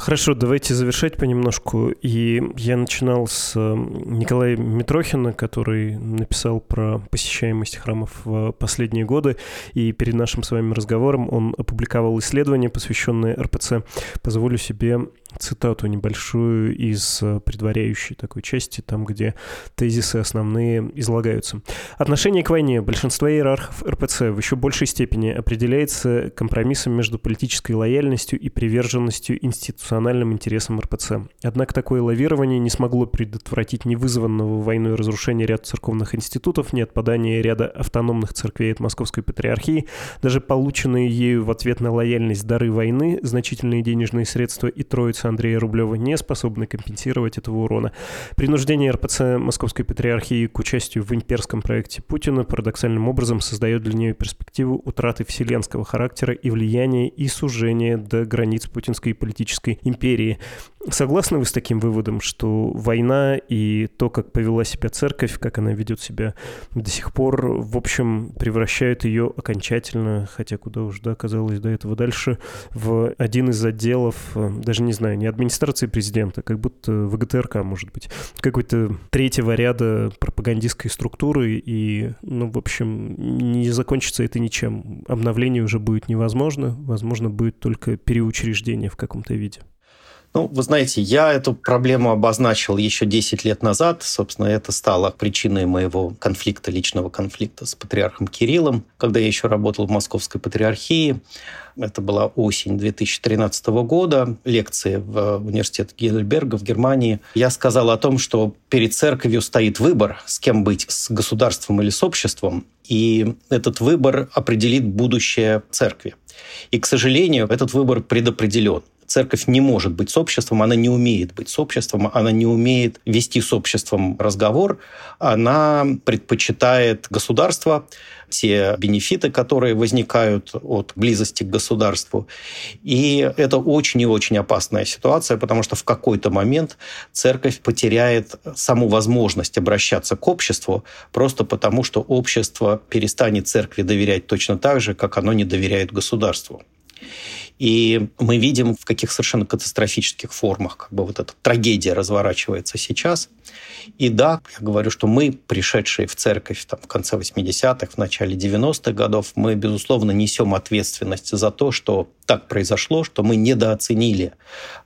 Хорошо, давайте завершать понемножку. И я начинал с Николая Митрохина, который написал про посещаемость храмов в последние годы. И перед нашим с вами разговором он опубликовал исследование, посвященное РПЦ. Позволю себе цитату небольшую из э, предваряющей такой части, там, где тезисы основные излагаются. Отношение к войне большинства иерархов РПЦ в еще большей степени определяется компромиссом между политической лояльностью и приверженностью институциональным интересам РПЦ. Однако такое лавирование не смогло предотвратить ни вызванного войной разрушения ряда церковных институтов, ни отпадания ряда автономных церквей от Московской Патриархии, даже полученные ею в ответ на лояльность дары войны, значительные денежные средства и троица Андрея Рублева не способны компенсировать этого урона. Принуждение РПЦ Московской Патриархии к участию в имперском проекте Путина парадоксальным образом создает для нее перспективу утраты вселенского характера и влияния и сужения до границ путинской политической империи. Согласны вы с таким выводом, что война и то, как повела себя церковь, как она ведет себя до сих пор, в общем, превращают ее окончательно, хотя куда уж да, казалось до этого дальше, в один из отделов, даже не знаю, не администрации президента, как будто ВГТРК, может быть, какой-то третьего ряда пропагандистской структуры, и, ну, в общем, не закончится это ничем. Обновление уже будет невозможно, возможно, будет только переучреждение в каком-то виде. Ну, вы знаете, я эту проблему обозначил еще 10 лет назад. Собственно, это стало причиной моего конфликта, личного конфликта с патриархом Кириллом, когда я еще работал в Московской патриархии. Это была осень 2013 года, лекции в университете Гейдельберга в Германии. Я сказал о том, что перед церковью стоит выбор, с кем быть, с государством или с обществом. И этот выбор определит будущее церкви. И, к сожалению, этот выбор предопределен церковь не может быть с обществом, она не умеет быть с обществом, она не умеет вести с обществом разговор, она предпочитает государство, те бенефиты, которые возникают от близости к государству. И это очень и очень опасная ситуация, потому что в какой-то момент церковь потеряет саму возможность обращаться к обществу просто потому, что общество перестанет церкви доверять точно так же, как оно не доверяет государству. И мы видим, в каких совершенно катастрофических формах как бы вот эта трагедия разворачивается сейчас. И да, я говорю, что мы, пришедшие в церковь там, в конце 80-х, в начале 90-х годов, мы, безусловно, несем ответственность за то, что так произошло, что мы недооценили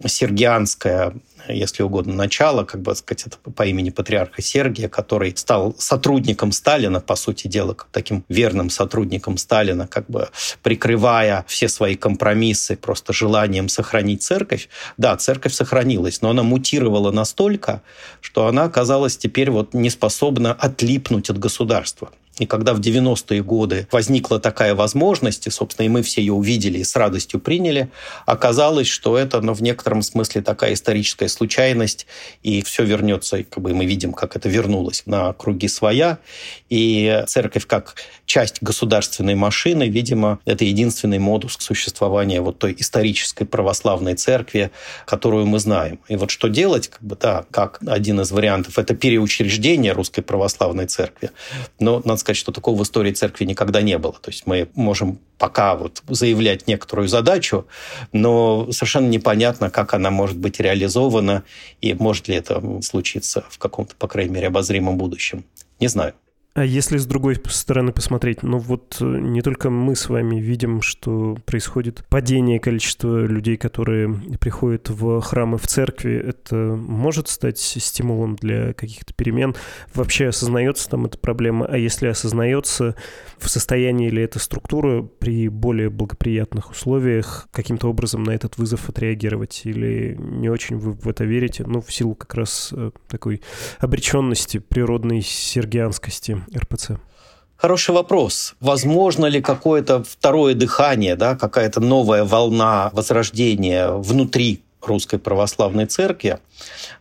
сергианское если угодно, начало, как бы сказать, это по имени патриарха Сергия, который стал сотрудником Сталина, по сути дела, таким верным сотрудником Сталина, как бы прикрывая все свои компромиссы просто желанием сохранить церковь. Да, церковь сохранилась, но она мутировала настолько, что она оказалась теперь вот не способна отлипнуть от государства. И когда в 90-е годы возникла такая возможность, и, собственно, и мы все ее увидели и с радостью приняли, оказалось, что это ну, в некотором смысле такая историческая случайность, и все вернется, и как бы мы видим, как это вернулось на круги своя. И церковь как часть государственной машины, видимо, это единственный модус существования вот той исторической православной церкви, которую мы знаем. И вот что делать, как бы, да, как один из вариантов, это переучреждение русской православной церкви. Но надо сказать, что такого в истории церкви никогда не было. То есть мы можем пока вот заявлять некоторую задачу, но совершенно непонятно, как она может быть реализована и может ли это случиться в каком-то, по крайней мере, обозримом будущем. Не знаю. А если с другой стороны посмотреть, ну вот э, не только мы с вами видим, что происходит падение количества людей, которые приходят в храмы, в церкви, это может стать стимулом для каких-то перемен? Вообще осознается там эта проблема? А если осознается, в состоянии ли эта структура при более благоприятных условиях каким-то образом на этот вызов отреагировать? Или не очень вы в это верите? Ну, в силу как раз э, такой обреченности, природной сергианскости РПЦ? Хороший вопрос. Возможно ли какое-то второе дыхание, да, какая-то новая волна возрождения внутри русской православной церкви?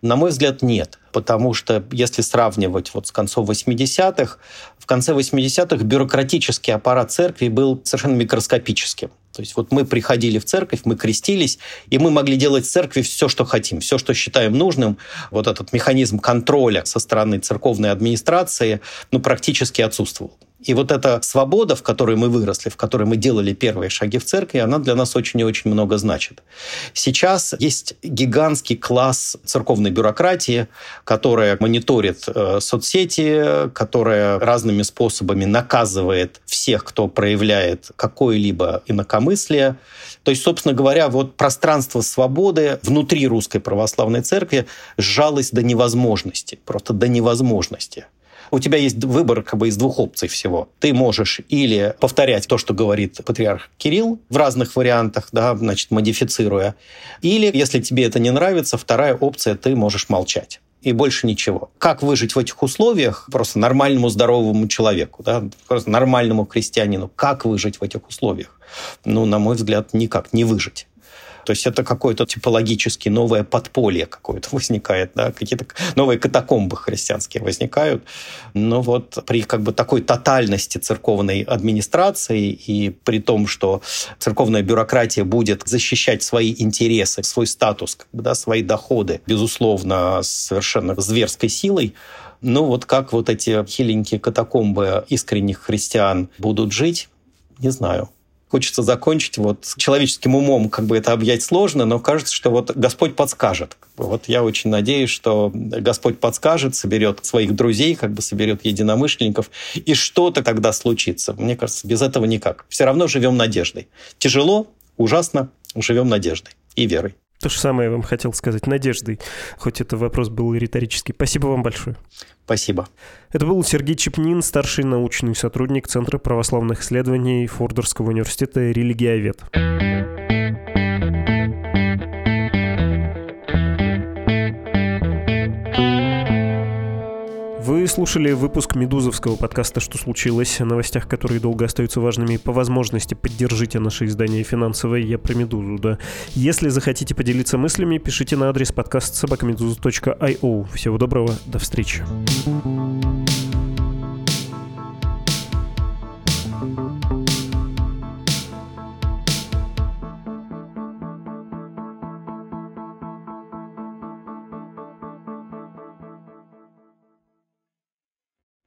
На мой взгляд, нет. Потому что если сравнивать вот с концов 80-х, в конце 80-х бюрократический аппарат церкви был совершенно микроскопическим. То есть вот мы приходили в церковь, мы крестились, и мы могли делать в церкви все, что хотим, все, что считаем нужным. Вот этот механизм контроля со стороны церковной администрации ну, практически отсутствовал. И вот эта свобода, в которой мы выросли, в которой мы делали первые шаги в церкви, она для нас очень и очень много значит. Сейчас есть гигантский класс церковной бюрократии, которая мониторит э, соцсети, которая разными способами наказывает всех, кто проявляет какое-либо инакомыслие. То есть, собственно говоря, вот пространство свободы внутри русской православной церкви сжалось до невозможности, просто до невозможности у тебя есть выбор как бы из двух опций всего. Ты можешь или повторять то, что говорит патриарх Кирилл в разных вариантах, да, значит, модифицируя, или, если тебе это не нравится, вторая опция, ты можешь молчать и больше ничего. Как выжить в этих условиях просто нормальному здоровому человеку, да, просто нормальному крестьянину? Как выжить в этих условиях? Ну, на мой взгляд, никак не выжить. То есть это какое-то типологически новое подполье какое-то возникает, да, какие-то новые катакомбы христианские возникают. Но вот при как бы такой тотальности церковной администрации и при том, что церковная бюрократия будет защищать свои интересы, свой статус, как бы, да, свои доходы, безусловно, совершенно зверской силой, ну вот как вот эти хиленькие катакомбы искренних христиан будут жить, не знаю хочется закончить вот человеческим умом, как бы это объять сложно, но кажется, что вот Господь подскажет. Вот я очень надеюсь, что Господь подскажет, соберет своих друзей, как бы соберет единомышленников, и что-то тогда случится. Мне кажется, без этого никак. Все равно живем надеждой. Тяжело, ужасно, живем надеждой и верой. То же самое я вам хотел сказать, надеждой, хоть это вопрос был риторический. Спасибо вам большое. Спасибо. Это был Сергей Чепнин, старший научный сотрудник Центра православных исследований Фордерского университета «Религиовед». Слушали выпуск медузовского подкаста «Что случилось?» о новостях, которые долго остаются важными. По возможности поддержите наше издание финансовое «Я про Медузу», да. Если захотите поделиться мыслями, пишите на адрес подкаст собакамедуза.io. Всего доброго, до встречи.